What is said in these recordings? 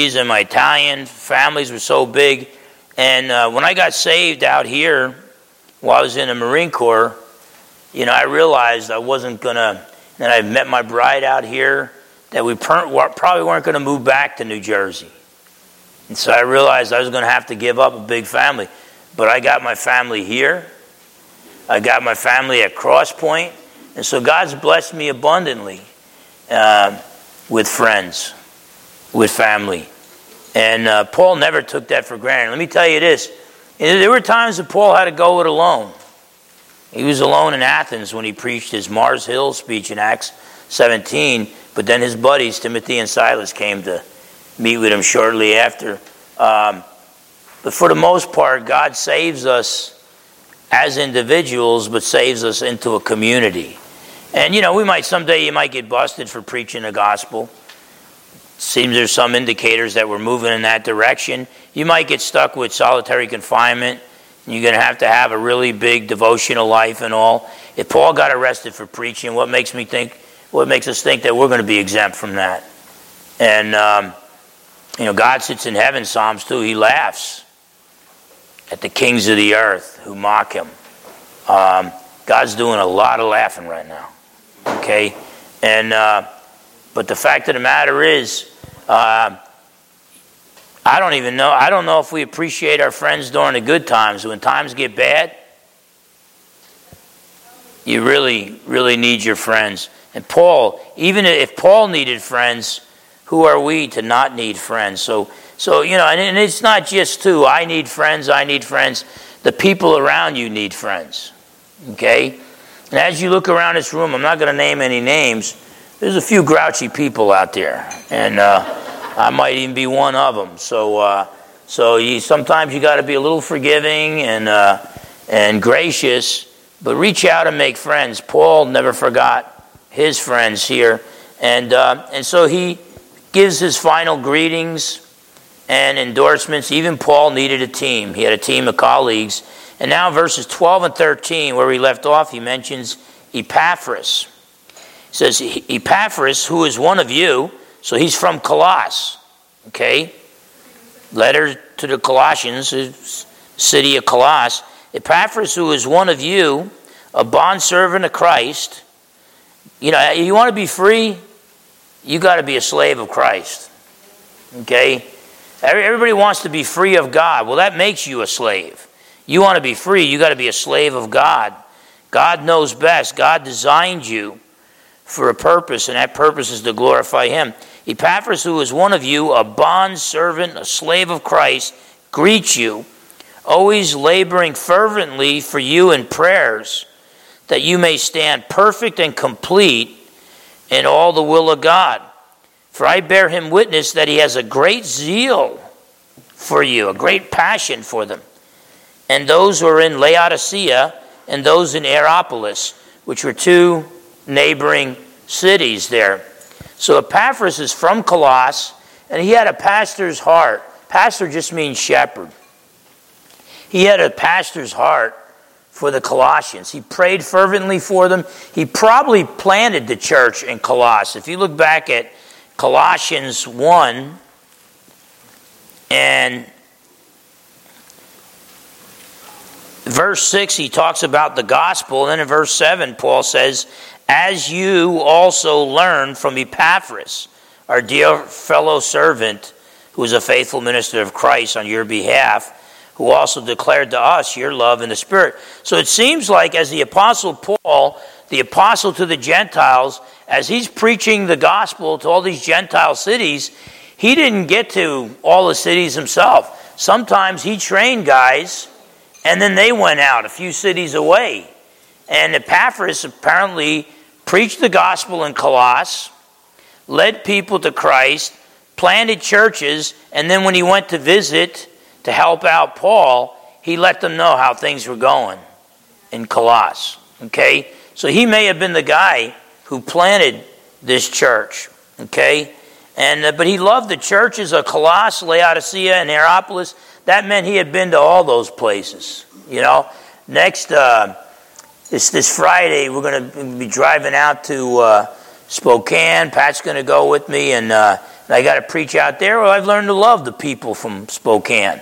Portuguese and my Italian families were so big. And uh, when I got saved out here, while I was in the Marine Corps, you know, I realized I wasn't going to, and I met my bride out here, that we probably weren't going to move back to New Jersey. And so I realized I was going to have to give up a big family. But I got my family here. I got my family at Cross Point. And so God's blessed me abundantly uh, with friends, with family. And uh, Paul never took that for granted. Let me tell you this there were times that Paul had to go it alone. He was alone in Athens when he preached his Mars Hill speech in Acts 17, but then his buddies, Timothy and Silas, came to meet with him shortly after. Um, but for the most part, God saves us as individuals, but saves us into a community. And you know, we might someday you might get busted for preaching the gospel. Seems there's some indicators that we're moving in that direction. You might get stuck with solitary confinement. You're going to have to have a really big devotional life and all. If Paul got arrested for preaching, what makes me think? What makes us think that we're going to be exempt from that? And um, you know, God sits in heaven. Psalms 2. He laughs at the kings of the earth who mock him. Um, God's doing a lot of laughing right now. Okay? And, uh, but the fact of the matter is, uh, I don't even know. I don't know if we appreciate our friends during the good times. When times get bad, you really, really need your friends. And Paul, even if Paul needed friends, who are we to not need friends? So, so you know, and, and it's not just two. I need friends. I need friends. The people around you need friends. Okay. And as you look around this room, I'm not going to name any names. There's a few grouchy people out there, and uh, I might even be one of them. So, uh, so you, sometimes you got to be a little forgiving and uh, and gracious, but reach out and make friends. Paul never forgot his friends here, and uh, and so he gives his final greetings and endorsements. Even Paul needed a team. He had a team of colleagues. And now, verses 12 and 13, where we left off, he mentions Epaphras. Says, Epaphras, who is one of you, so he's from Colossus, okay? Letter to the Colossians, city of Colossus. Epaphras, who is one of you, a bondservant of Christ. You know, you want to be free? you got to be a slave of Christ. Okay? Everybody wants to be free of God. Well, that makes you a slave. You want to be free, you got to be a slave of God. God knows best. God designed you for a purpose, and that purpose is to glorify Him. Epaphras, who is one of you, a bond servant, a slave of Christ, greets you, always laboring fervently for you in prayers, that you may stand perfect and complete in all the will of God. For I bear him witness that he has a great zeal for you, a great passion for them. And those who are in Laodicea and those in Hierapolis, which were two neighboring cities there. So Epaphras is from Colossus, and he had a pastor's heart. Pastor just means shepherd. He had a pastor's heart for the Colossians. He prayed fervently for them. He probably planted the church in Colossus. If you look back at Colossians 1 and verse 6, he talks about the gospel. And then in verse 7, Paul says, As you also learn from Epaphras, our dear fellow servant, who is a faithful minister of Christ on your behalf who also declared to us your love in the Spirit. So it seems like, as the Apostle Paul, the apostle to the Gentiles, as he's preaching the gospel to all these Gentile cities, he didn't get to all the cities himself. Sometimes he trained guys, and then they went out a few cities away. And Epaphras apparently preached the gospel in Colossus, led people to Christ, planted churches, and then when he went to visit to help out Paul, he let them know how things were going in Colossus. Okay? So he may have been the guy who planted this church. Okay? And, uh, but he loved the churches of Colossus, Laodicea, and Hierapolis. That meant he had been to all those places. You know? Next, uh, this, this Friday, we're going to be driving out to uh, Spokane. Pat's going to go with me, and uh, and I got to preach out there. Well, I've learned to love the people from Spokane.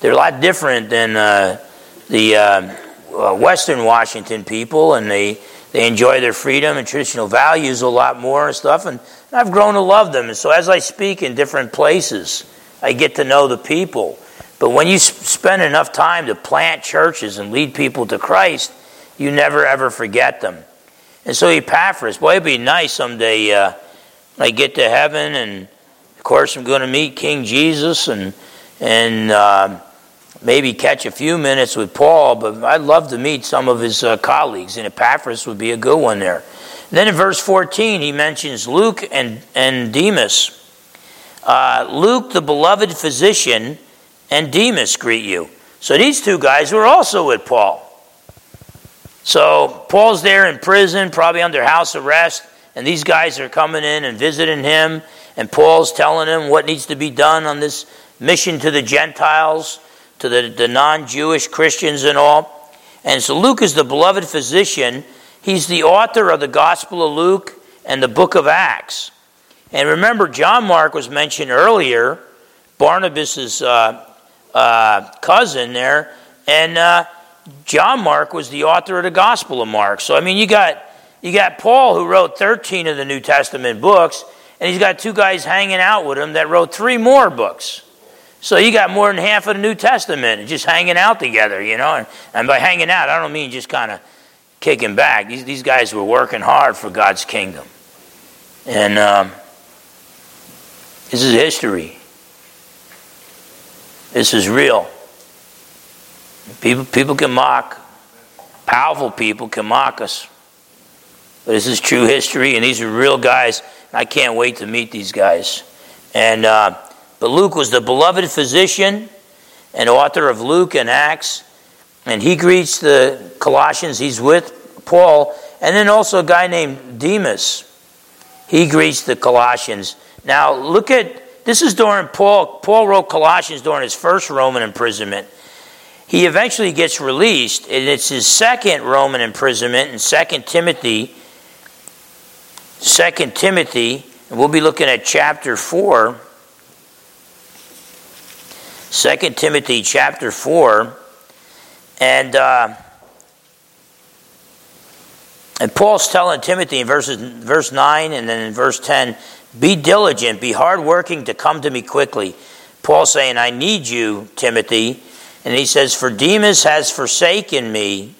They're a lot different than uh, the uh, uh Western Washington people, and they they enjoy their freedom and traditional values a lot more and stuff. And I've grown to love them. And so as I speak in different places, I get to know the people. But when you spend enough time to plant churches and lead people to Christ, you never ever forget them. And so Epaphras, boy, it'd be nice someday. Uh, I get to heaven, and of course I'm going to meet King Jesus, and and uh, maybe catch a few minutes with Paul, but I'd love to meet some of his uh, colleagues, and Epaphras would be a good one there. And then in verse 14, he mentions Luke and, and Demas. Uh, Luke, the beloved physician, and Demas greet you. So these two guys were also with Paul. So Paul's there in prison, probably under house arrest, and these guys are coming in and visiting him, and Paul's telling him what needs to be done on this mission to the Gentiles to the, the non Jewish Christians and all. And so Luke is the beloved physician. He's the author of the Gospel of Luke and the book of Acts. And remember, John Mark was mentioned earlier, Barnabas's uh, uh, cousin there, and uh, John Mark was the author of the Gospel of Mark. So I mean, you got you got Paul who wrote thirteen of the New Testament books, and he's got two guys hanging out with him that wrote three more books. So you got more than half of the New Testament just hanging out together, you know. And, and by hanging out, I don't mean just kind of kicking back. These, these guys were working hard for God's kingdom. And um, this is history. This is real. People, people can mock, powerful people can mock us. But this is true history, and these are real guys. I can't wait to meet these guys. And uh, but Luke was the beloved physician and author of Luke and Acts. And he greets the Colossians. He's with Paul. And then also a guy named Demas. He greets the Colossians. Now, look at this is during Paul. Paul wrote Colossians during his first Roman imprisonment. He eventually gets released, and it's his second Roman imprisonment in 2 Timothy. 2 Timothy, and we'll be looking at chapter 4. 2 Timothy chapter 4. And, uh, and Paul's telling Timothy in verses, verse 9 and then in verse 10 be diligent, be hardworking to come to me quickly. Paul saying, I need you, Timothy. And he says, For Demas has forsaken me,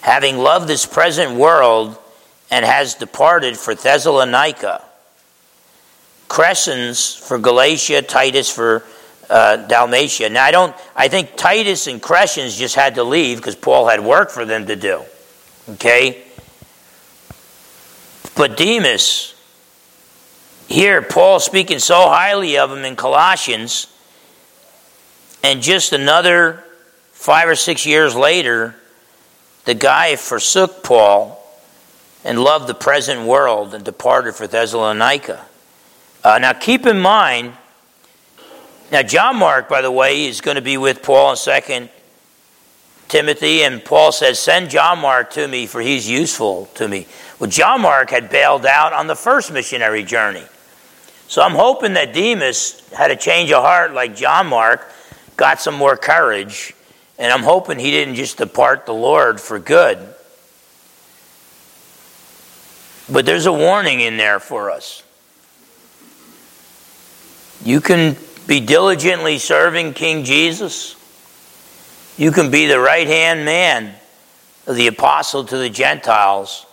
having loved this present world, and has departed for Thessalonica. Crescens for Galatia, Titus for uh, Dalmatia. Now, I don't. I think Titus and Crescens just had to leave because Paul had work for them to do. Okay. But Demas, here Paul speaking so highly of him in Colossians, and just another five or six years later, the guy forsook Paul and loved the present world and departed for Thessalonica. Uh, now, keep in mind now, John Mark, by the way, is going to be with Paul in Second Timothy, and Paul says, Send John Mark to me, for he's useful to me. Well, John Mark had bailed out on the first missionary journey. So I'm hoping that Demas had a change of heart like John Mark, got some more courage, and I'm hoping he didn't just depart the Lord for good. But there's a warning in there for us. You can be diligently serving King Jesus. You can be the right hand man of the apostle to the Gentiles,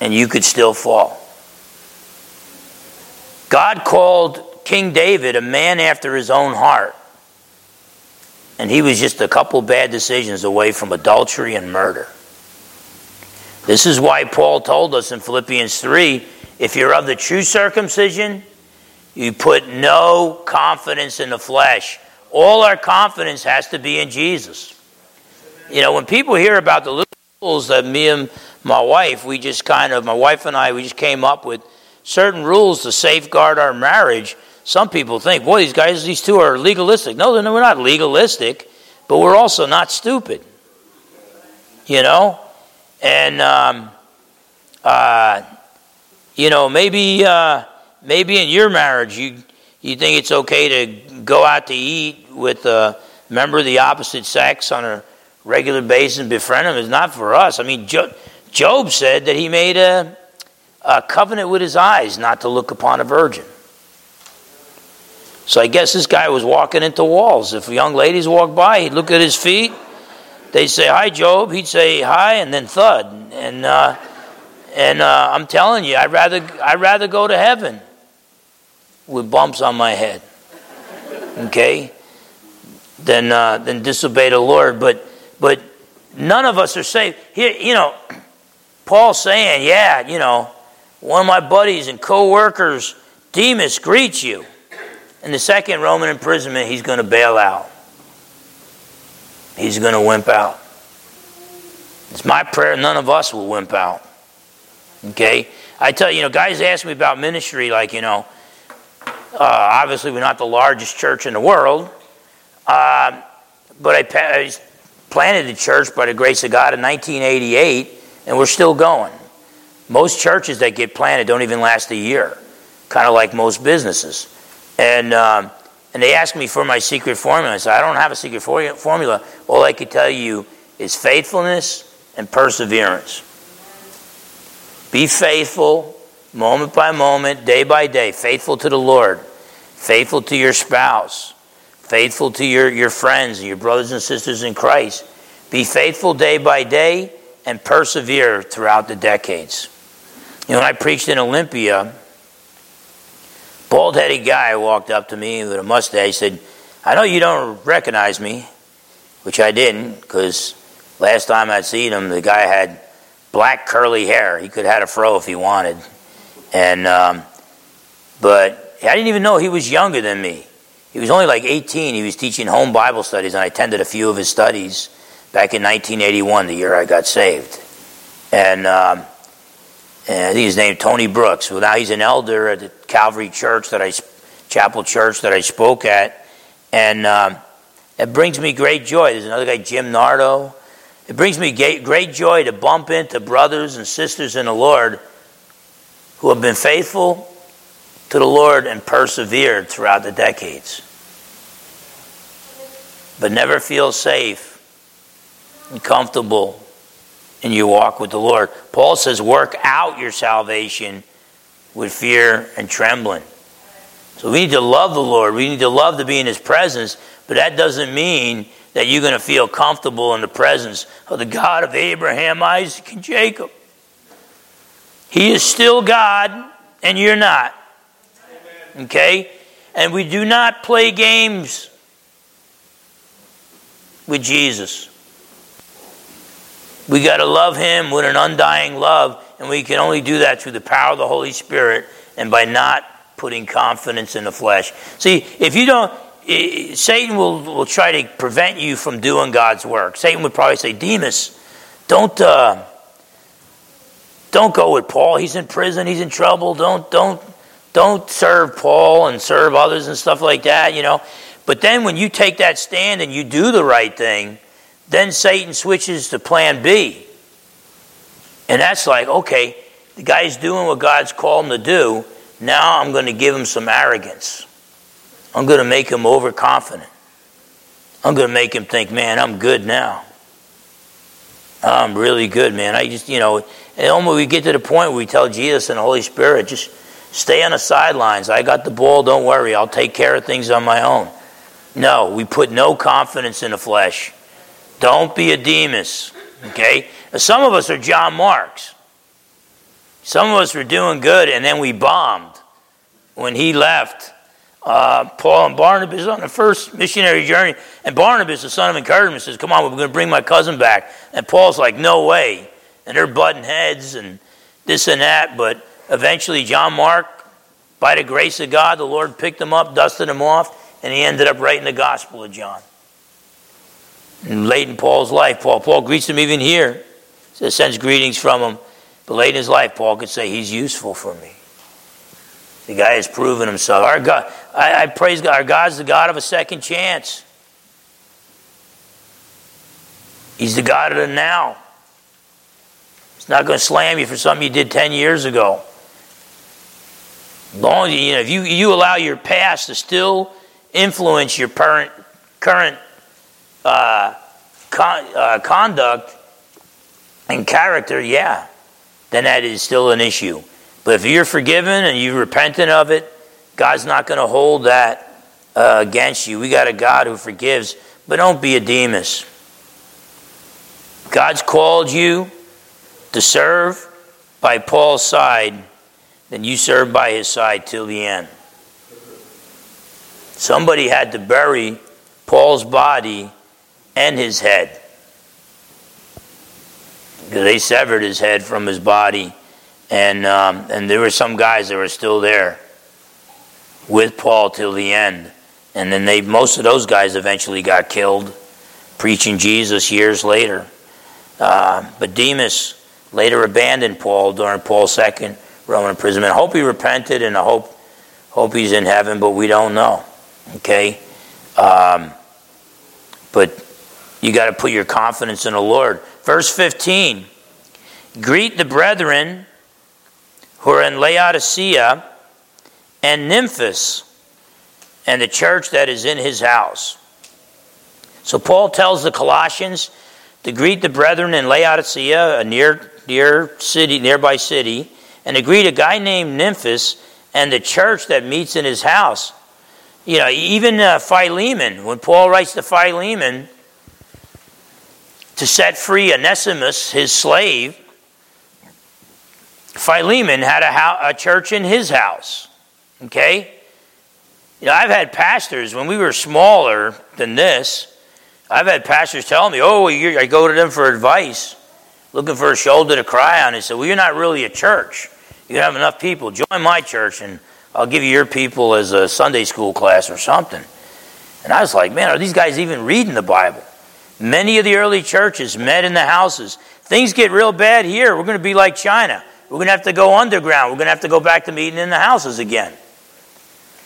and you could still fall. God called King David a man after his own heart, and he was just a couple bad decisions away from adultery and murder. This is why Paul told us in Philippians 3 if you're of the true circumcision, you put no confidence in the flesh. All our confidence has to be in Jesus. You know, when people hear about the rules that me and my wife, we just kind of, my wife and I, we just came up with certain rules to safeguard our marriage. Some people think, boy, these guys, these two are legalistic. No, no, we're not legalistic, but we're also not stupid. You know? And um, uh, you know, maybe, uh, maybe in your marriage, you, you think it's okay to go out to eat with a member of the opposite sex on a regular basis and befriend them. It's not for us. I mean, Job said that he made a, a covenant with his eyes not to look upon a virgin. So I guess this guy was walking into walls. If young ladies walked by, he'd look at his feet. They'd say, Hi, Job. He'd say, Hi, and then thud. And, uh, and uh, I'm telling you, I'd rather, I'd rather go to heaven with bumps on my head, okay, than, uh, than disobey the Lord. But, but none of us are saved. Here, you know, Paul's saying, Yeah, you know, one of my buddies and co workers, Demas, greets you. In the second Roman imprisonment, he's going to bail out. He's going to wimp out. It's my prayer none of us will wimp out. Okay? I tell you, you know, guys ask me about ministry, like, you know, uh, obviously we're not the largest church in the world, uh, but I, I planted the church by the grace of God in 1988, and we're still going. Most churches that get planted don't even last a year, kind of like most businesses. And, um, and they asked me for my secret formula. I said, I don't have a secret formula. All I can tell you is faithfulness and perseverance. Be faithful, moment by moment, day by day, faithful to the Lord, faithful to your spouse, faithful to your, your friends and your brothers and sisters in Christ. Be faithful day by day and persevere throughout the decades. You know, I preached in Olympia, bald headed guy walked up to me with a mustache said, I know you don't recognize me, which I didn't, because last time I'd seen him, the guy had black curly hair. He could have had a fro if he wanted. And, um, but I didn't even know he was younger than me. He was only like 18. He was teaching home Bible studies, and I attended a few of his studies back in 1981, the year I got saved. And um, I think his name Tony Brooks. Well, now he's an elder at the Calvary Church that I, Chapel Church that I spoke at, and um, it brings me great joy. There's another guy, Jim Nardo. It brings me great joy to bump into brothers and sisters in the Lord who have been faithful to the Lord and persevered throughout the decades, but never feel safe and comfortable in your walk with the Lord. Paul says, work out your salvation with fear and trembling. So we need to love the Lord. We need to love to be in His presence, but that doesn't mean that you're going to feel comfortable in the presence of the God of Abraham, Isaac, and Jacob. He is still God, and you're not. Okay? And we do not play games with Jesus. We got to love Him with an undying love, and we can only do that through the power of the Holy Spirit and by not putting confidence in the flesh. See, if you don't, Satan will, will try to prevent you from doing God's work. Satan would probably say, Demas, don't, uh, don't go with Paul. He's in prison. He's in trouble. Don't, don't, don't serve Paul and serve others and stuff like that, you know. But then when you take that stand and you do the right thing, then Satan switches to plan B. And that's like, okay, the guy's doing what God's called him to do. Now I'm going to give him some arrogance. I'm going to make him overconfident. I'm going to make him think, man, I'm good now. I'm really good, man. I just, you know, and almost we get to the point where we tell Jesus and the Holy Spirit, just stay on the sidelines. I got the ball, don't worry. I'll take care of things on my own. No, we put no confidence in the flesh. Don't be a Demas. Okay? Some of us are John Marks. Some of us were doing good and then we bombed. When he left, uh, Paul and Barnabas on the first missionary journey, and Barnabas, the son of encouragement, says, Come on, we're going to bring my cousin back. And Paul's like, No way. And they're butting heads and this and that. But eventually, John Mark, by the grace of God, the Lord picked him up, dusted him off, and he ended up writing the Gospel of John. And late in Paul's life, Paul, Paul greets him even here. So sends greetings from him. But late in his life, Paul could say, He's useful for me. The guy has proven himself. Our God, I, I praise God. Our God's the God of a second chance. He's the God of the now. He's not going to slam you for something you did 10 years ago. Long you know, if you, you allow your past to still influence your current current uh, con, uh, conduct and character, yeah, then that is still an issue. But if you're forgiven and you're repentant of it, God's not going to hold that uh, against you. We got a God who forgives, but don't be a Demas. God's called you to serve by Paul's side, then you serve by his side till the end. Somebody had to bury Paul's body and his head. They severed his head from his body, and, um, and there were some guys that were still there with Paul till the end. And then they, most of those guys eventually got killed preaching Jesus years later. Uh, but Demas later abandoned Paul during Paul's second Roman imprisonment. I hope he repented and I hope, hope he's in heaven, but we don't know. Okay? Um, but you got to put your confidence in the Lord. Verse 15 Greet the brethren who are in Laodicea and Nymphas and the church that is in his house. So Paul tells the Colossians to greet the brethren in Laodicea, a near, near city, nearby city, and to greet a guy named Nymphas and the church that meets in his house. You know, even uh, Philemon, when Paul writes to Philemon to set free Onesimus, his slave, Philemon had a, a church in his house. Okay? You know, I've had pastors, when we were smaller than this, I've had pastors tell me, oh, I go to them for advice, looking for a shoulder to cry on. They said, well, you're not really a church. You have enough people. Join my church, and I'll give you your people as a Sunday school class or something. And I was like, man, are these guys even reading the Bible? Many of the early churches met in the houses. Things get real bad here. We're going to be like China. We're going to have to go underground. We're going to have to go back to meeting in the houses again.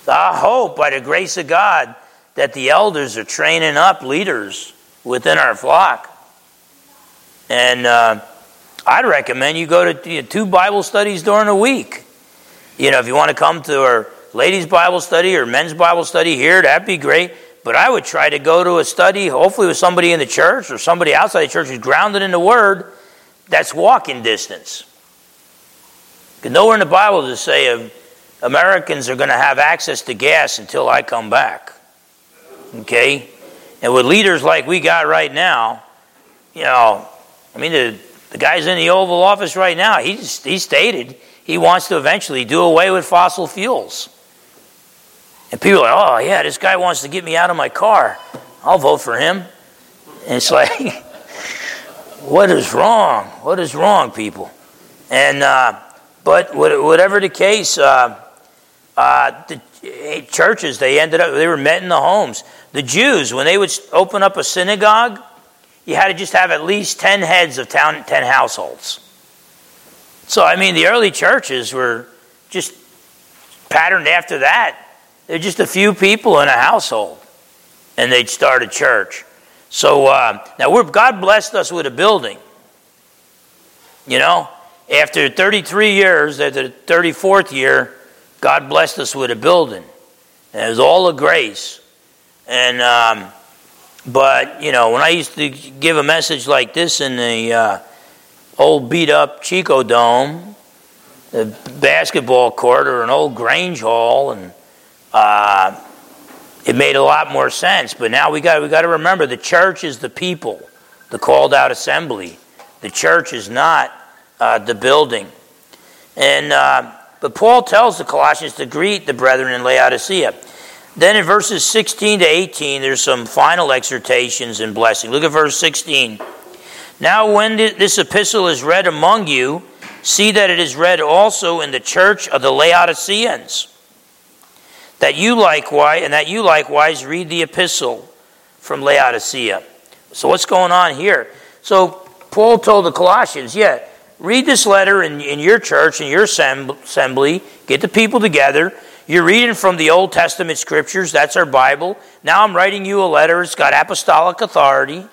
I hope, by the grace of God, that the elders are training up leaders within our flock. And uh, I'd recommend you go to you know, two Bible studies during a week. You know, if you want to come to our ladies' Bible study or men's Bible study here, that'd be great. But I would try to go to a study, hopefully with somebody in the church or somebody outside the church who's grounded in the Word that's walking distance. Because nowhere in the Bible does it say um, Americans are going to have access to gas until I come back. Okay? And with leaders like we got right now, you know, I mean, the, the guy's in the Oval Office right now. He, he stated he wants to eventually do away with fossil fuels. And people are like, oh, yeah, this guy wants to get me out of my car. I'll vote for him. And it's like, what is wrong? What is wrong, people? And, uh, but whatever the case, uh, uh, the churches, they ended up, they were met in the homes. The Jews, when they would open up a synagogue, you had to just have at least 10 heads of town, 10 households. So, I mean, the early churches were just patterned after that. They're just a few people in a household, and they'd start a church. So uh, now God blessed us with a building. You know, after 33 years, at the 34th year, God blessed us with a building. And it was all a grace. And, um, but, you know, when I used to give a message like this in the uh, old beat up Chico Dome, the basketball court, or an old Grange Hall, and uh, it made a lot more sense. But now we got we got to remember the church is the people, the called out assembly. The church is not uh, the building. And uh, but Paul tells the Colossians to greet the brethren in Laodicea. Then in verses 16 to 18, there's some final exhortations and blessing. Look at verse 16. Now, when this epistle is read among you, see that it is read also in the church of the Laodiceans. That you likewise, and that you likewise read the epistle from Laodicea. So, what's going on here? So, Paul told the Colossians, yeah, read this letter in, in your church, in your assembly, get the people together. You're reading from the Old Testament scriptures, that's our Bible. Now I'm writing you a letter, it's got apostolic authority,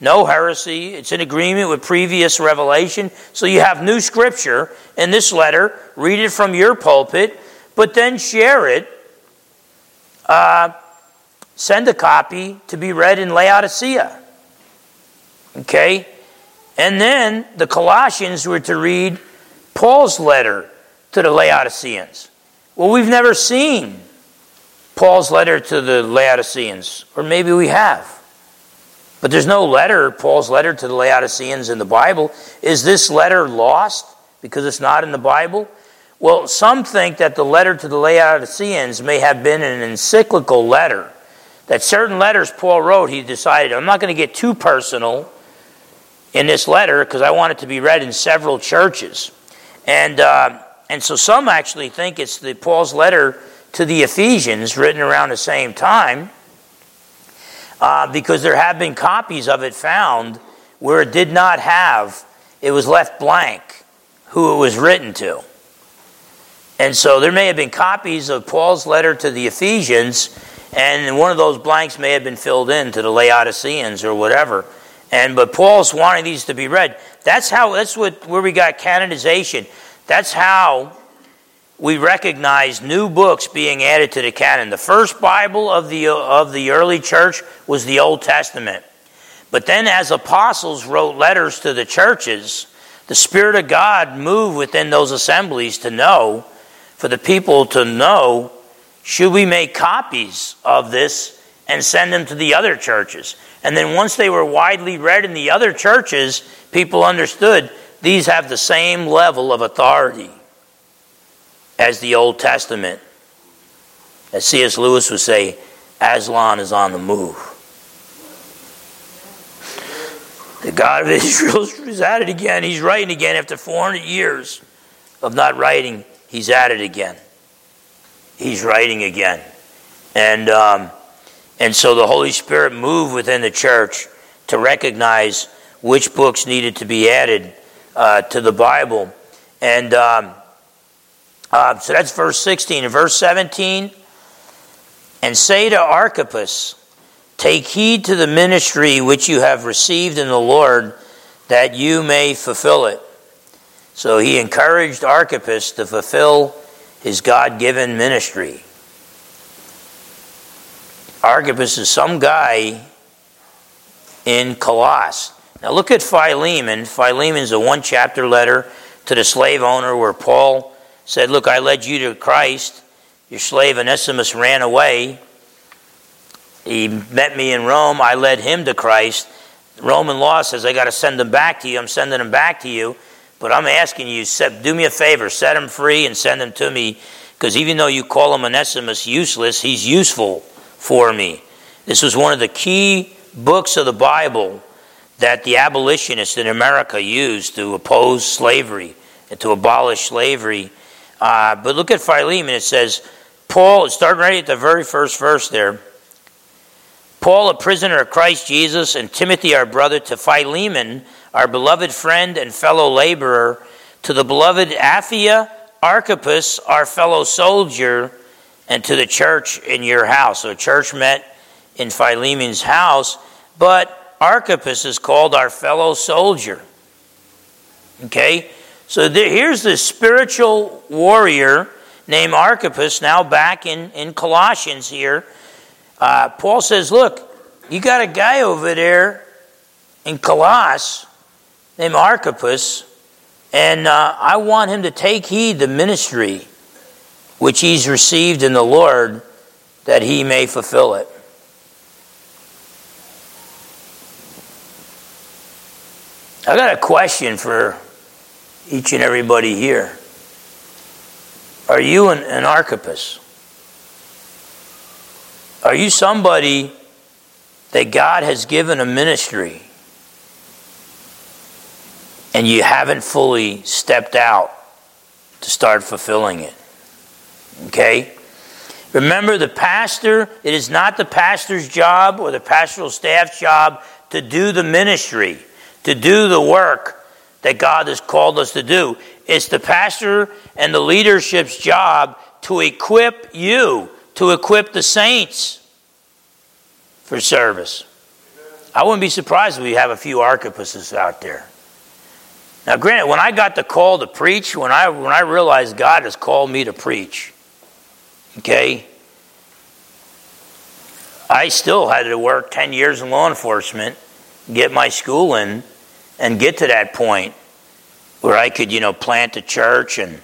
no heresy, it's in agreement with previous revelation. So you have new scripture in this letter, read it from your pulpit. but then share it. Uh, send a copy to be read in Laodicea. Okay? And then the Colossians were to read Paul's letter to the Laodiceans. Well, we've never seen Paul's letter to the Laodiceans, or maybe we have. But there's no letter, Paul's letter to the Laodiceans in the Bible. Is this letter lost because it's not in the Bible? Well, some think that the letter to the Laodiceans may have been an encyclical letter. That certain letters Paul wrote, he decided, I'm not going to get too personal in this letter because I want it to be read in several churches. And, uh, and so some actually think it's the Paul's letter to the Ephesians written around the same time uh, because there have been copies of it found where it did not have, it was left blank who it was written to. And so there may have been copies of Paul's letter to the Ephesians, and one of those blanks may have been filled in to the Laodiceans or whatever. And but Paul's wanting these to be read. That's how. That's what where we got canonization. That's how we recognize new books being added to the canon. The first Bible of the, of the early church was the Old Testament. But then, as apostles wrote letters to the churches, the Spirit of God moved within those assemblies to know, for the people to know, should we make copies of this and send them to the other churches? And then, once they were widely read in the other churches, people understood these have the same level of authority as the Old Testament. As C.S. Lewis would say, Aslan is on the move. The God of Israel is at it again. He's writing again after 400 years of not writing. He's at it again. He's writing again. And, um, and so the Holy Spirit moved within the church to recognize which books needed to be added uh, to the Bible. And um, uh, so that's verse 16. In verse 17, and say to Archippus, Take heed to the ministry which you have received in the Lord, that you may fulfill it. So he encouraged Archippus to fulfill his God given ministry. Archippus is some guy in Colossus. Now look at Philemon. Philemon is a one chapter letter to the slave owner where Paul said, Look, I led you to Christ. Your slave Onesimus ran away. He met me in Rome. I led him to Christ. Roman law says I got to send him back to you. I'm sending him back to you. But I'm asking you, do me a favor, set him free and send him to me. Because even though you call him Onesimus useless, he's useful for me. This was one of the key books of the Bible that the abolitionists in America used to oppose slavery and to abolish slavery. Uh, but look at Philemon. It says, Paul, starting right at the very first verse there. Paul, a prisoner of Christ Jesus, and Timothy, our brother, to Philemon, our beloved friend and fellow laborer, to the beloved Apphia, Archippus, our fellow soldier, and to the church in your house. So, church met in Philemon's house, but Archippus is called our fellow soldier. Okay? So here's this spiritual warrior named Archippus, now back in, in Colossians here. Uh, Paul says, Look, you got a guy over there in Colossus named Archippus, and uh, I want him to take heed the ministry which he's received in the Lord that he may fulfill it. I got a question for each and everybody here. Are you an, an Archippus? Are you somebody that God has given a ministry and you haven't fully stepped out to start fulfilling it? Okay? Remember, the pastor, it is not the pastor's job or the pastoral staff's job to do the ministry, to do the work that God has called us to do. It's the pastor and the leadership's job to equip you, to equip the saints for service. I wouldn't be surprised if we have a few Archippuses out there. Now, granted, when I got the call to preach, when I, when I realized God has called me to preach, Okay? I still had to work 10 years in law enforcement, get my schooling, and get to that point where I could, you know, plant a church and,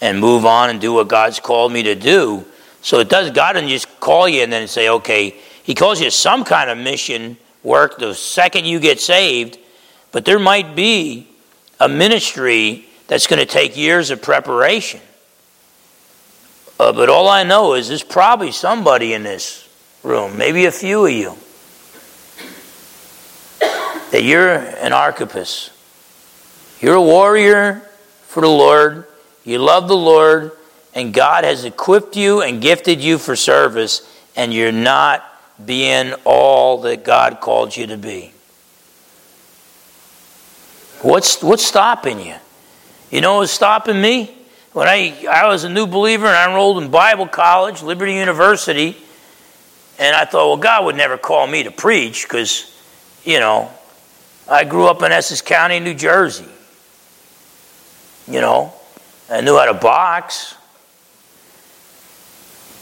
and move on and do what God's called me to do. So it does, God doesn't just call you and then say, okay, He calls you some kind of mission work the second you get saved, but there might be a ministry that's going to take years of preparation. Uh, but all I know is there's probably somebody in this room, maybe a few of you, that you're an Archippus. You're a warrior for the Lord. You love the Lord, and God has equipped you and gifted you for service, and you're not being all that God called you to be. What's, what's stopping you? You know what's stopping me? When I, I was a new believer and I enrolled in Bible college, Liberty University, and I thought, well, God would never call me to preach because, you know, I grew up in Essex County, New Jersey. You know, I knew how to box.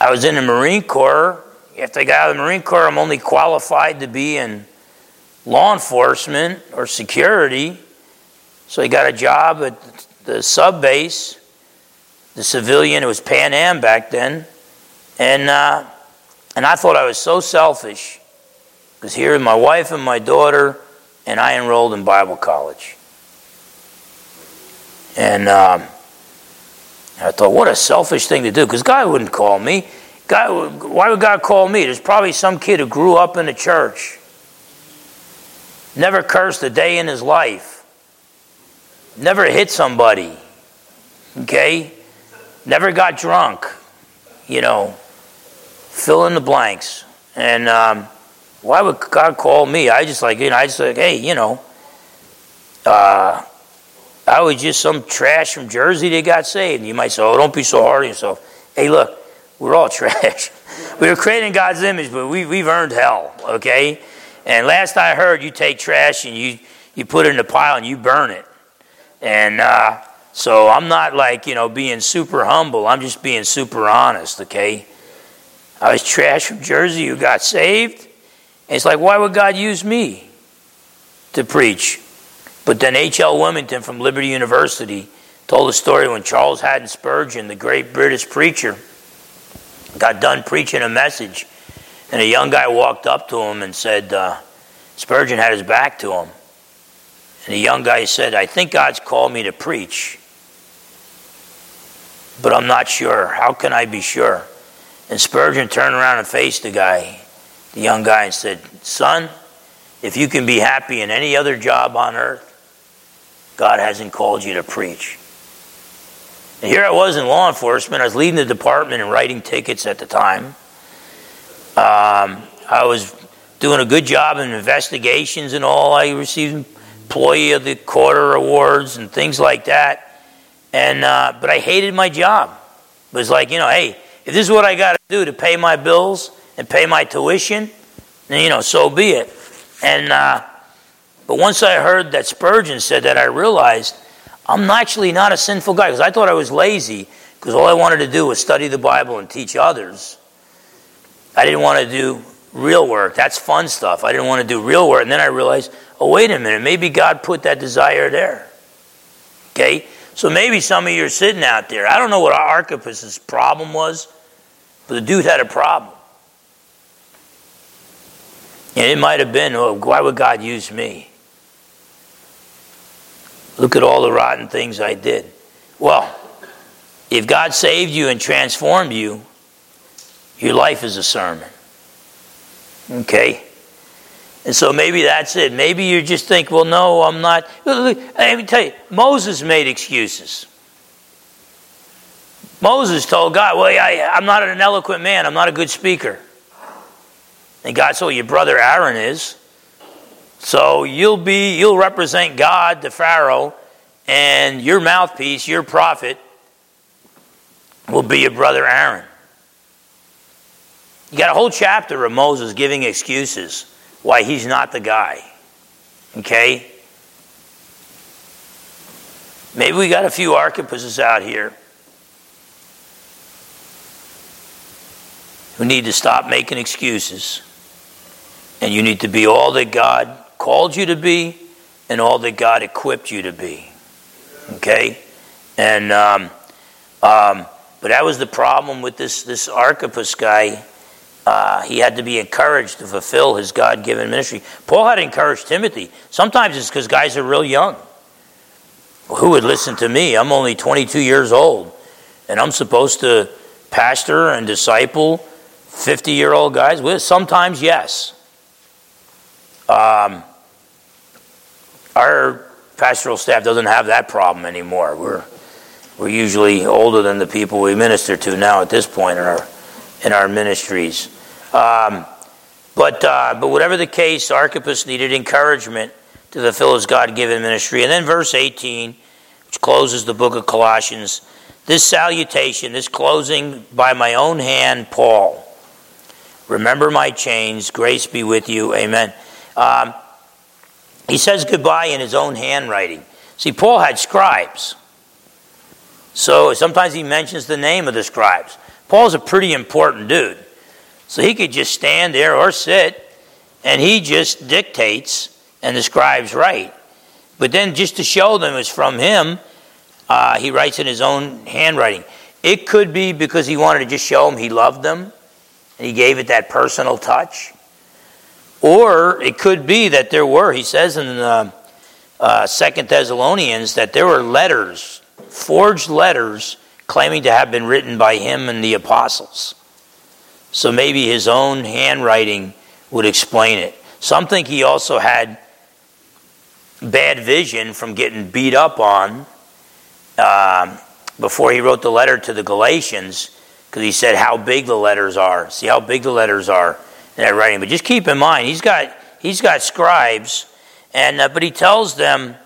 I was in the Marine Corps. After I got out of the Marine Corps, I'm only qualified to be in law enforcement or security. So he got a job at the sub base, the civilian, it was Pan Am back then. And, uh, and I thought I was so selfish because here my wife and my daughter, and I enrolled in Bible college. And um, I thought, what a selfish thing to do because God wouldn't call me. God, why would God call me? There's probably some kid who grew up in the church, never cursed a day in his life never hit somebody, okay? Never got drunk, you know, fill in the blanks. And um, why would God call me? I just like, you know, I just like, hey, you know, uh, I was just some trash from Jersey that got saved. And you might say, oh, don't be so hard on yourself. Hey, look, we're all trash. we were created in God's image, but we, we've earned hell, okay? And last I heard, you take trash and you, you put it in a pile and you burn it. And uh, so I'm not like, you know, being super humble. I'm just being super honest, okay? I was trash from Jersey who got saved. And it's like, why would God use me to preach? But then H.L. Willmington from Liberty University told a story when Charles Haddon Spurgeon, the great British preacher, got done preaching a message. And a young guy walked up to him and said, uh, Spurgeon had his back to him. And the young guy said, I think God's called me to preach, but I'm not sure. How can I be sure? And Spurgeon turned around and faced the guy, the young guy, and said, Son, if you can be happy in any other job on earth, God hasn't called you to preach. And here I was in law enforcement. I was leading the department and writing tickets at the time. Um, I was doing a good job in investigations and all. I received employee of the quarter awards and things like that. And uh, but I hated my job. It was like you know, hey, if this is what I got to do to pay my bills and pay my tuition, then you know, so be it. And uh, but once I heard that Spurgeon said that, I realized I'm actually not a sinful guy because I thought I was lazy because all I wanted to do was study the Bible and teach others. I didn't want to do real work. That's fun stuff. I didn't want to do real work. And then I realized oh, wait a minute, maybe God put that desire there. Okay? So maybe some of you are sitting out there. I don't know what Archippus' problem was, but the dude had a problem. And it might have been, oh, why would God use me? Look at all the rotten things I did. Well, if God saved you and transformed you, your life is a sermon. Okay? And so maybe that's it. Maybe you just think, well, no, I'm not. Let me tell you, Moses made excuses. Moses told God, well, I, I'm not an eloquent man, I'm not a good speaker. And God said, well, your brother Aaron is. So you'll be, you'll represent God to Pharaoh, and your mouthpiece, your prophet, will be your brother Aaron. You got a whole chapter of Moses giving excuses why he's not the guy. Okay? Maybe we got a few Archippuses out here. who need to stop making excuses. And you need to be all that God called you to be and all that God equipped you to be. Okay? And, um, um, but that was the problem with this, this Archippus guy. Uh, he had to be encouraged to fulfill his God given ministry. Paul had encouraged Timothy. Sometimes it's because guys are real young. Well, who would listen to me? I'm only 22 years old, and I'm supposed to pastor and disciple 50 year old guys? Well, sometimes, yes. Um, our pastoral staff doesn't have that problem anymore. We're, we're usually older than the people we minister to now at this point in our, in our ministries. Um, but, uh, but whatever the case, Archippus needed encouragement to fulfill his God given ministry. And then verse 18, which closes the book of Colossians, this salutation, this closing by my own hand, Paul. Remember my chains, grace be with you, amen. Um, he says goodbye in his own handwriting. See, Paul had scribes. So sometimes he mentions the name of the scribes. Paul's a pretty important dude. So he could just stand there or sit and he just dictates and the scribes write. But then just to show them it's from him, uh, he writes in his own handwriting. It could be because he wanted to just show them he loved them and he gave it that personal touch. Or it could be that there were, he says in the uh, Second Thessalonians, that there were letters, forged letters, claiming to have been written by him and the apostles. So maybe his own handwriting would explain it. Some think he also had bad vision from getting beat up on uh, before he wrote the letter to the Galatians, because he said how big the letters are. See how big the letters are in that writing. But just keep in mind, he's got he's got scribes, and uh, but he tells them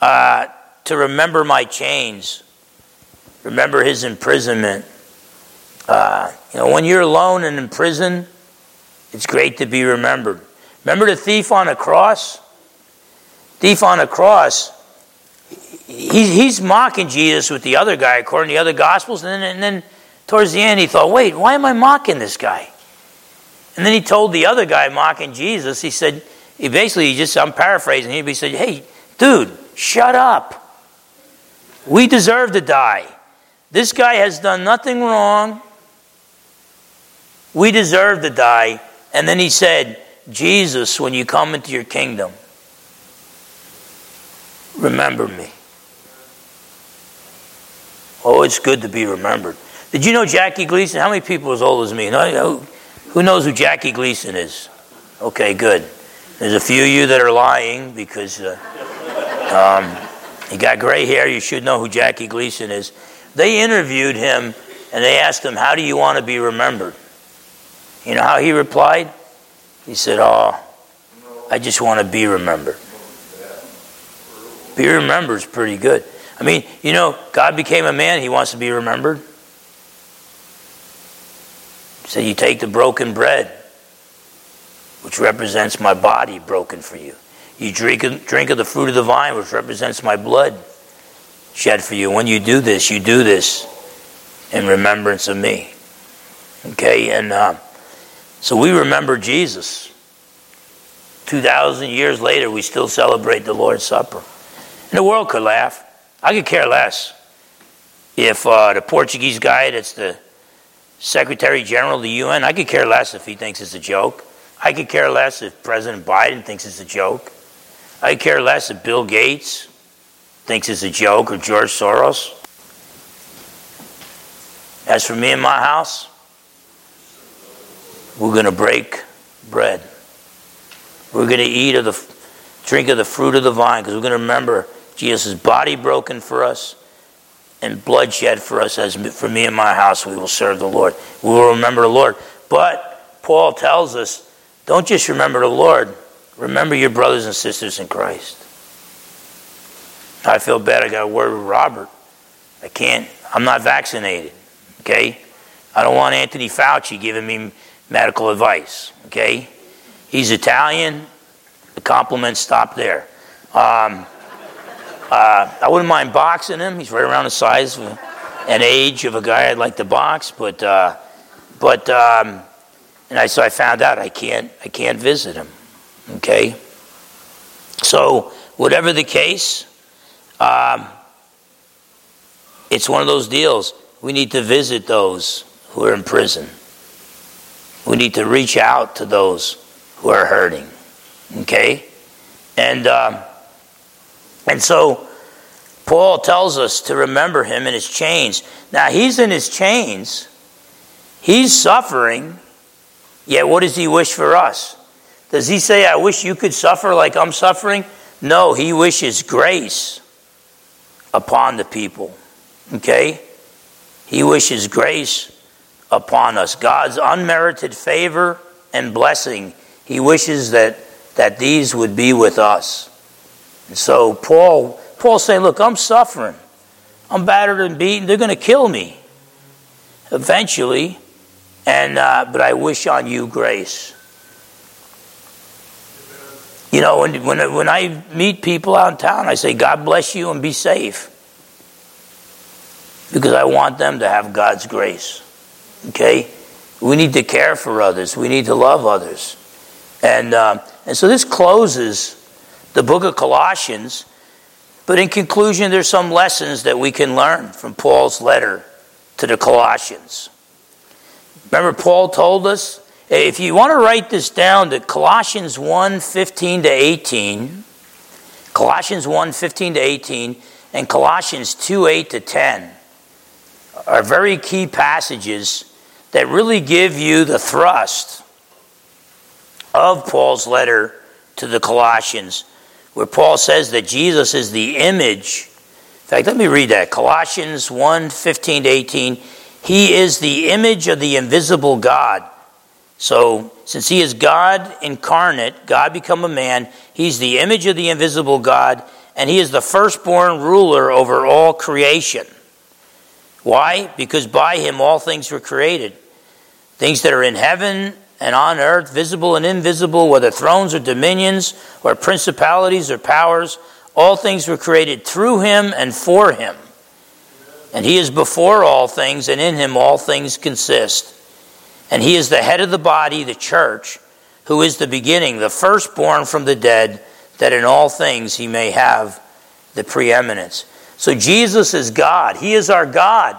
uh, to remember my chains, remember his imprisonment. Uh, you know, when you're alone and in prison, it's great to be remembered. Remember the thief on a cross? Thief on a cross. He, he's mocking Jesus with the other guy, according to the other gospels, and then, and then towards the end he thought, "Wait, why am I mocking this guy?" And then he told the other guy mocking Jesus. He said, he basically he just I'm paraphrasing. He said, "Hey, dude, shut up. We deserve to die. This guy has done nothing wrong." We deserve to die. And then he said, Jesus, when you come into your kingdom, remember me. Oh, it's good to be remembered. Did you know Jackie Gleason? How many people as old as me? Who knows who Jackie Gleason is? Okay, good. There's a few of you that are lying because uh, um, you got gray hair. You should know who Jackie Gleason is. They interviewed him and they asked him, How do you want to be remembered? You know how he replied? He said, Oh, I just want to be remembered. Be remembered is pretty good. I mean, you know, God became a man, he wants to be remembered. So you take the broken bread, which represents my body broken for you. You drink, drink of the fruit of the vine, which represents my blood shed for you. When you do this, you do this in remembrance of me. Okay, and uh, so we remember Jesus. 2,000 years later, we still celebrate the Lord's Supper. And the world could laugh. I could care less if uh, the Portuguese guy that's the Secretary General of the UN, I could care less if he thinks it's a joke. I could care less if President Biden thinks it's a joke. I care less if Bill Gates thinks it's a joke or George Soros. As for me and my house, we're going to break bread. We're going to eat of the drink of the fruit of the vine because we're going to remember Jesus' body broken for us and bloodshed for us as for me and my house we will serve the Lord. We will remember the Lord. But Paul tells us, don't just remember the Lord, remember your brothers and sisters in Christ. I feel bad I got a word with Robert. I can't I'm not vaccinated. Okay? I don't want Anthony Fauci giving me medical advice. Okay? He's Italian. The compliments stop there. Um, uh, I wouldn't mind boxing him. He's right around the size and age of a guy I'd like to box, but uh, but um, and I so I found out I can't I can't visit him. Okay, so whatever the case, um, it's one of those deals. We need to visit those who are in prison. We need to reach out to those who are hurting. Okay, and um, and so Paul tells us to remember him in his chains. Now he's in his chains. He's suffering. Yet what does he wish for us? Does he say, I wish you could suffer like I'm suffering? No, he wishes grace upon the people. Okay? He wishes grace upon us. God's unmerited favor and blessing. He wishes that, that these would be with us. And so Paul Paul's saying, Look, I'm suffering. I'm battered and beaten. They're going to kill me eventually. And, uh, but I wish on you grace. You know, when, when, when I meet people out in town, I say, God bless you and be safe. Because I want them to have God's grace. Okay? We need to care for others, we need to love others. And, um, and so this closes the book of Colossians. But in conclusion, there's some lessons that we can learn from Paul's letter to the Colossians. Remember, Paul told us if you want to write this down, that Colossians 1 15 to 18, Colossians 1 15 to 18, and Colossians 2 8 to 10 are very key passages that really give you the thrust of Paul's letter to the Colossians where Paul says that Jesus is the image. In fact, let me read that. Colossians 1 15 to 18. He is the image of the invisible God. So, since he is God incarnate, God become a man, he's the image of the invisible God, and he is the firstborn ruler over all creation. Why? Because by him all things were created. Things that are in heaven and on earth, visible and invisible, whether thrones or dominions or principalities or powers, all things were created through him and for him. And he is before all things, and in him all things consist. And he is the head of the body, the church, who is the beginning, the firstborn from the dead, that in all things he may have the preeminence. So Jesus is God. He is our God.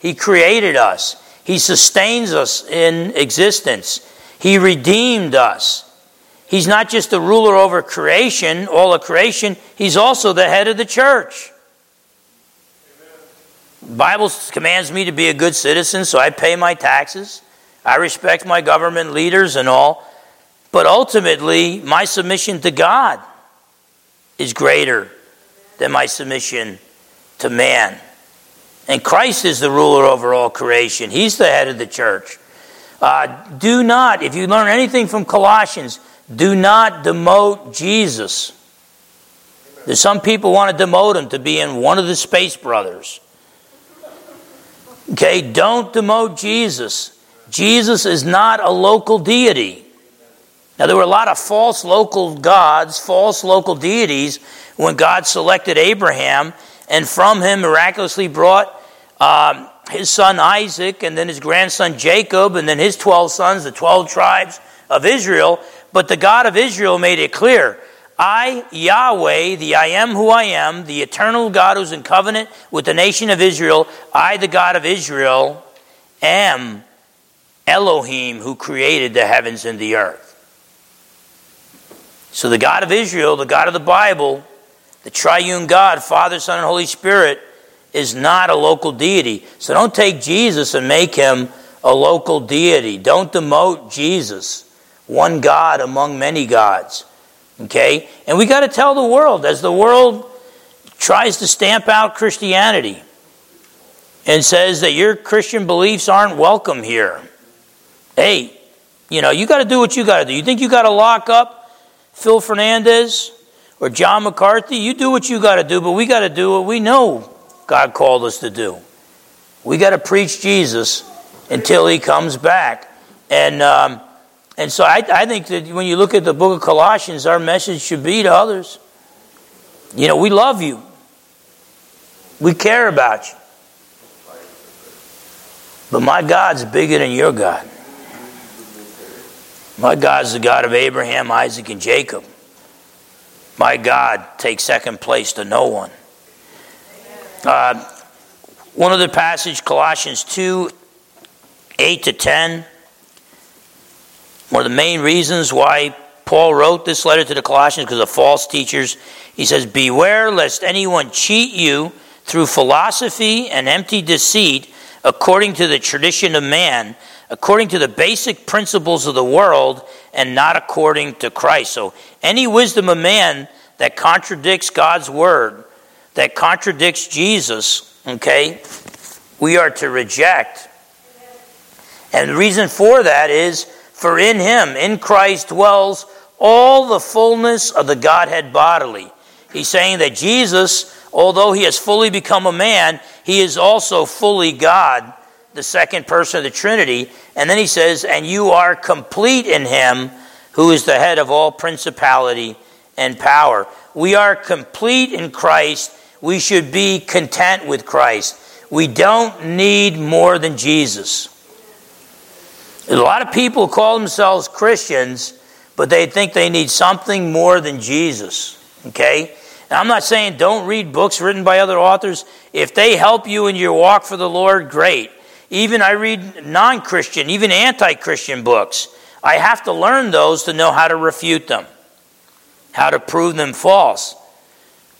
He created us. He sustains us in existence. He redeemed us. He's not just the ruler over creation, all of creation, he's also the head of the church. The Bible commands me to be a good citizen, so I pay my taxes. I respect my government leaders and all. But ultimately, my submission to God is greater than my submission to man. And Christ is the ruler over all creation, He's the head of the church. Uh, do not, if you learn anything from Colossians, do not demote Jesus. There's some people want to demote him to be in one of the space brothers. Okay, don't demote Jesus. Jesus is not a local deity. Now, there were a lot of false local gods, false local deities when God selected Abraham and from him miraculously brought um, his son Isaac, and then his grandson Jacob, and then his 12 sons, the 12 tribes of Israel. But the God of Israel made it clear I, Yahweh, the I am who I am, the eternal God who's in covenant with the nation of Israel, I, the God of Israel, am Elohim who created the heavens and the earth. So the God of Israel, the God of the Bible, the triune God, Father, Son, and Holy Spirit, is not a local deity. So don't take Jesus and make him a local deity. Don't demote Jesus, one God among many gods. Okay? And we got to tell the world as the world tries to stamp out Christianity and says that your Christian beliefs aren't welcome here. Hey, you know, you got to do what you got to do. You think you got to lock up Phil Fernandes or John MacArthur? You do what you got to do, but we got to do what we know God called us to do. We got to preach Jesus until he comes back. And, um, and so I, I think that when you look at the book of Colossians, our message should be to others. You know, we love you. We care about you. But my God's bigger than your God. My God's the God of Abraham, Isaac, and Jacob. My God takes second place to no one. Uh, one other passage, Colossians 2 8 to 10. One of the main reasons why Paul wrote this letter to the Colossians because of false teachers. He says, Beware lest anyone cheat you through philosophy and empty deceit, according to the tradition of man, according to the basic principles of the world, and not according to Christ. So, any wisdom of man that contradicts God's word, that contradicts Jesus, okay, we are to reject. And the reason for that is for in him, in Christ, dwells all the fullness of the Godhead bodily. He's saying that Jesus, although he has fully become a man, he is also fully God, the second person of the Trinity. And then he says, And you are complete in him who is the head of all principality and power. We are complete in Christ. We should be content with Christ. We don't need more than Jesus. A lot of people call themselves Christians, but they think they need something more than Jesus. Okay? Now, I'm not saying don't read books written by other authors. If they help you in your walk for the Lord, great. Even I read non Christian, even anti Christian books. I have to learn those to know how to refute them, how to prove them false.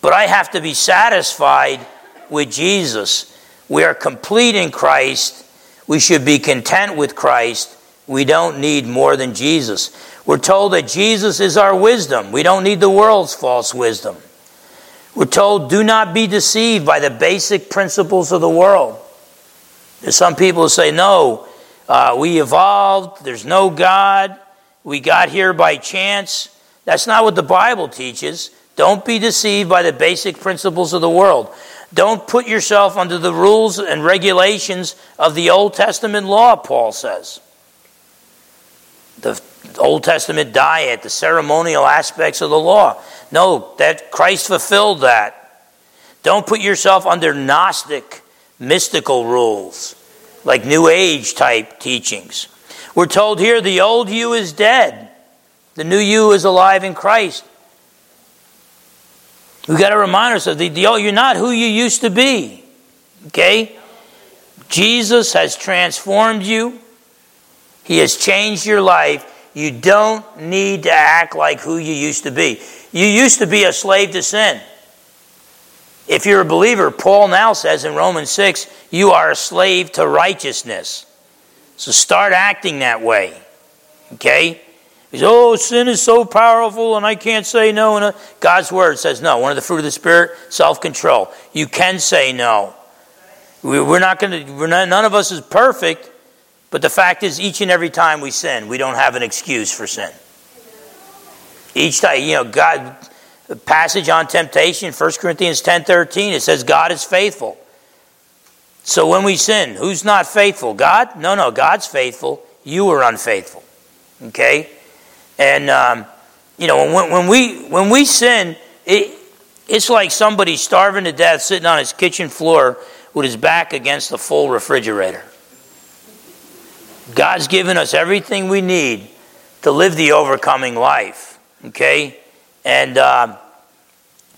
But I have to be satisfied with Jesus. We are complete in Christ. We should be content with Christ. We don't need more than Jesus. We're told that Jesus is our wisdom. We don't need the world's false wisdom. We're told, do not be deceived by the basic principles of the world. There's some people who say, no, uh, we evolved, there's no God, we got here by chance. That's not what the Bible teaches. Don't be deceived by the basic principles of the world. Don't put yourself under the rules and regulations of the Old Testament law, Paul says the Old Testament diet, the ceremonial aspects of the law. No, that Christ fulfilled that. Don't put yourself under Gnostic, mystical rules, like New Age type teachings. We're told here the old you is dead, the new you is alive in Christ. We've got to remind ourselves the, the, you're not who you used to be. Okay? Jesus has transformed you. He has changed your life. You don't need to act like who you used to be. You used to be a slave to sin. If you're a believer, Paul now says in Romans 6, you are a slave to righteousness. So start acting that way. Okay? Oh, sin is so powerful and I can't say no. And uh, God's word says no. One of the fruit of the Spirit, self control. You can say no. We're not going to, none of us is perfect, but the fact is, each and every time we sin, we don't have an excuse for sin. Each time, you know, God, passage on temptation, 1 Corinthians 10:13, it says God is faithful. So when we sin, who's not faithful? God? No, no, God's faithful. You are unfaithful. Okay? And, um, you know, when, when, we, when we sin, it, it's like somebody starving to death sitting on his kitchen floor with his back against the full refrigerator. God's given us everything we need to live the overcoming life. Okay? And uh,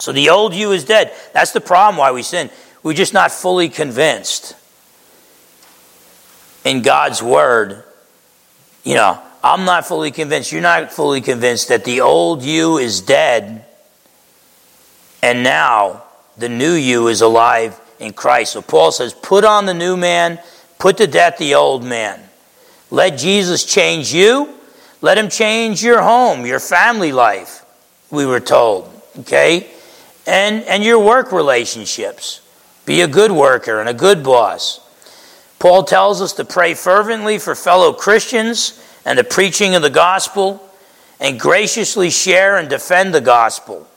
so the old you is dead. That's the problem why we sin. We're just not fully convinced in God's word. You know, I'm not fully convinced. You're not fully convinced that the old you is dead and now the new you is alive in Christ. So Paul says, put on the new man, put to death the old man. Let Jesus change you. Let him change your home, your family life, we were told. Okay? And, and your work relationships. Be a good worker and a good boss. Paul tells us to pray fervently for fellow Christians and the preaching of the gospel, and graciously share and defend the gospel,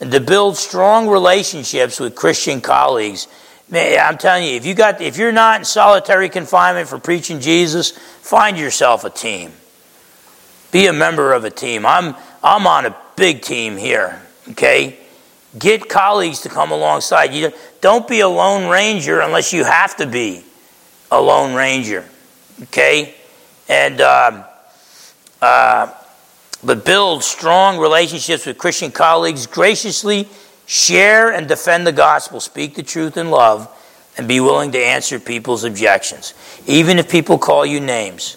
and to build strong relationships with Christian colleagues I'm telling you, if you got if you're not in solitary confinement for preaching Jesus, find yourself a team. Be a member of a team. I'm I'm on a big team here. Okay? Get colleagues to come alongside you. Don't be a lone ranger unless you have to be. a Lone Ranger. Okay? And, um, uh, but build strong relationships with Christian colleagues, graciously share and defend the gospel, speak the truth in love, and be willing to answer people's objections. Even if people call you names,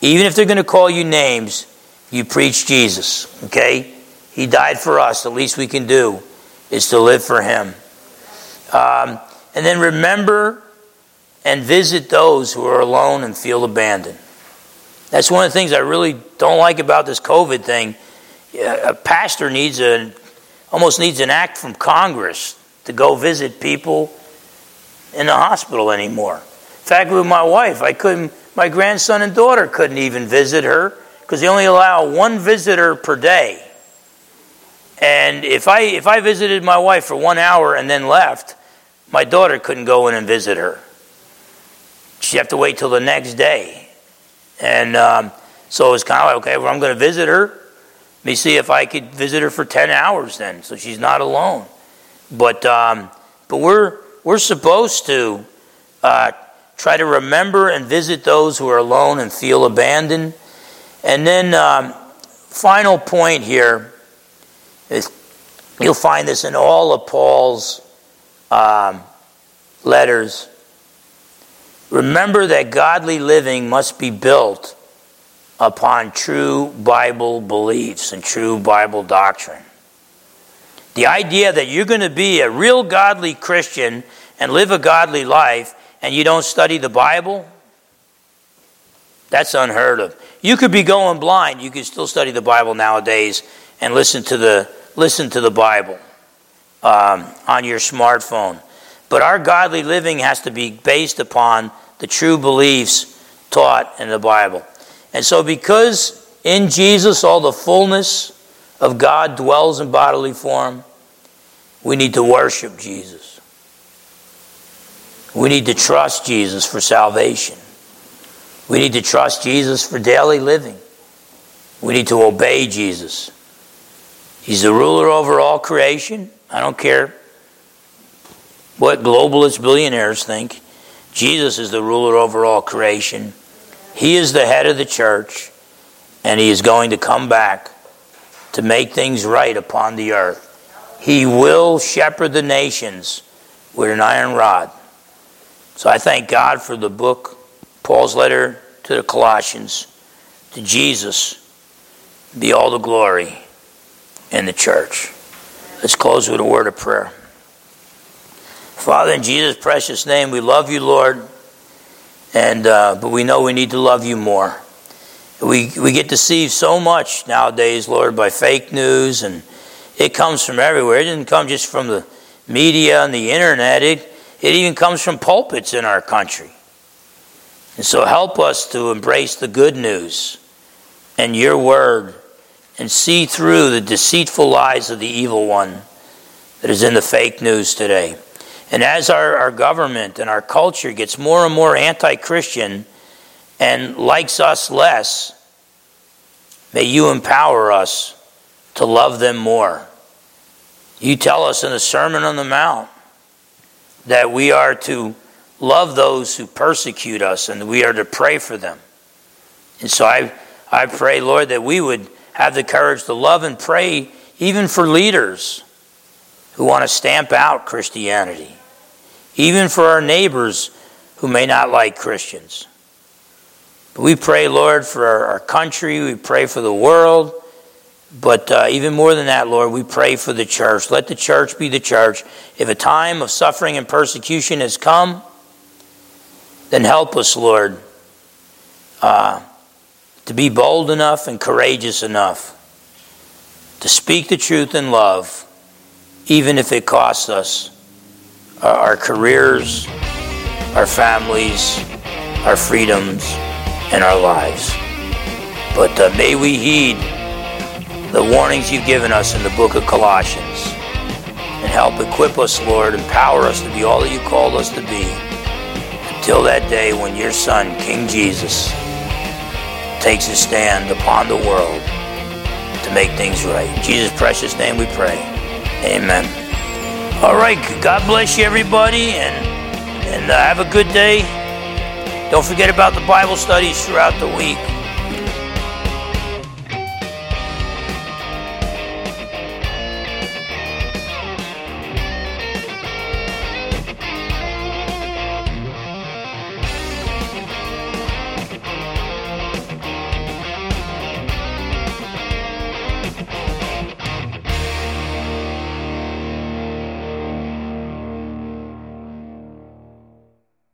even if they're going to call you names, you preach Jesus. Okay? He died for us. The least we can do is to live for Him. Um, and then remember and visit those who are alone and feel abandoned. That's one of the things I really don't like about this COVID thing. A pastor needs a almost needs an act from Congress to go visit people in the hospital anymore. In fact, with my wife, I couldn't. My grandson and daughter couldn't even visit her because they only allow one visitor per day. And if I if I visited my wife for one hour and then left, my daughter couldn't go in and visit her. She'd have to wait till the next day. And um, so it was kind of like, okay, well, I'm going to visit her. Let me see if I could visit her for 10 hours then, so she's not alone. But, um, but we're, we're supposed to uh, try to remember and visit those who are alone and feel abandoned. And then, um, final point here is you'll find this in all of Paul's um, letters. Remember that godly living must be built upon true Bible beliefs and true Bible doctrine. The idea that you're going to be a real godly Christian and live a godly life and you don't study the Bible, that's unheard of. You could be going blind, you could still study the Bible nowadays and listen to the listen to the Bible um, on your smartphone. But our godly living has to be based upon the true beliefs taught in the Bible. And so, because in Jesus all the fullness of God dwells in bodily form, we need to worship Jesus. We need to trust Jesus for salvation. We need to trust Jesus for daily living. We need to obey Jesus. He's the ruler over all creation. I don't care what globalist billionaires think. Jesus is the ruler over all creation. He is the head of the church, and he is going to come back to make things right upon the earth. He will shepherd the nations with an iron rod. So I thank God for the book, Paul's letter to the Colossians, to Jesus, be all the glory in the church. Let's close with a word of prayer. Father, in Jesus' precious name, we love you, Lord, and uh, but we know we need to love you more. We we get deceived so much nowadays, Lord, by fake news, and it comes from everywhere. It doesn't come just from the media and the internet. It it even comes from pulpits in our country. And so, help us to embrace the good news and your word and see through the deceitful lies of the evil one that is in the fake news today. And as our, our government and our culture gets more and more anti Christian and likes us less, may you empower us to love them more. You tell us in the Sermon on the Mount that we are to love those who persecute us and we are to pray for them. And so I, I pray, Lord, that we would have the courage to love and pray even for leaders who want to stamp out Christianity, even for our neighbors who may not like Christians. But we pray, Lord, for our, country, we pray for the world, but uh, even more than that, Lord, we pray for the church. Let the church be the church. If a time of suffering and persecution has come, then help us, Lord. Uh, to be bold enough and courageous enough to speak the truth in love, even if it costs us our careers, our families, our freedoms, and our lives. But uh, may we heed the warnings you've given us in the book of Colossians and help equip us, Lord, empower us to be all that you called us to be until that day when your Son, King Jesus, takes a stand upon the world to make things right. In Jesus' precious name we pray. Amen. All right. God bless you, everybody, and, and uh, have a good day. Don't forget about the Bible studies throughout the week.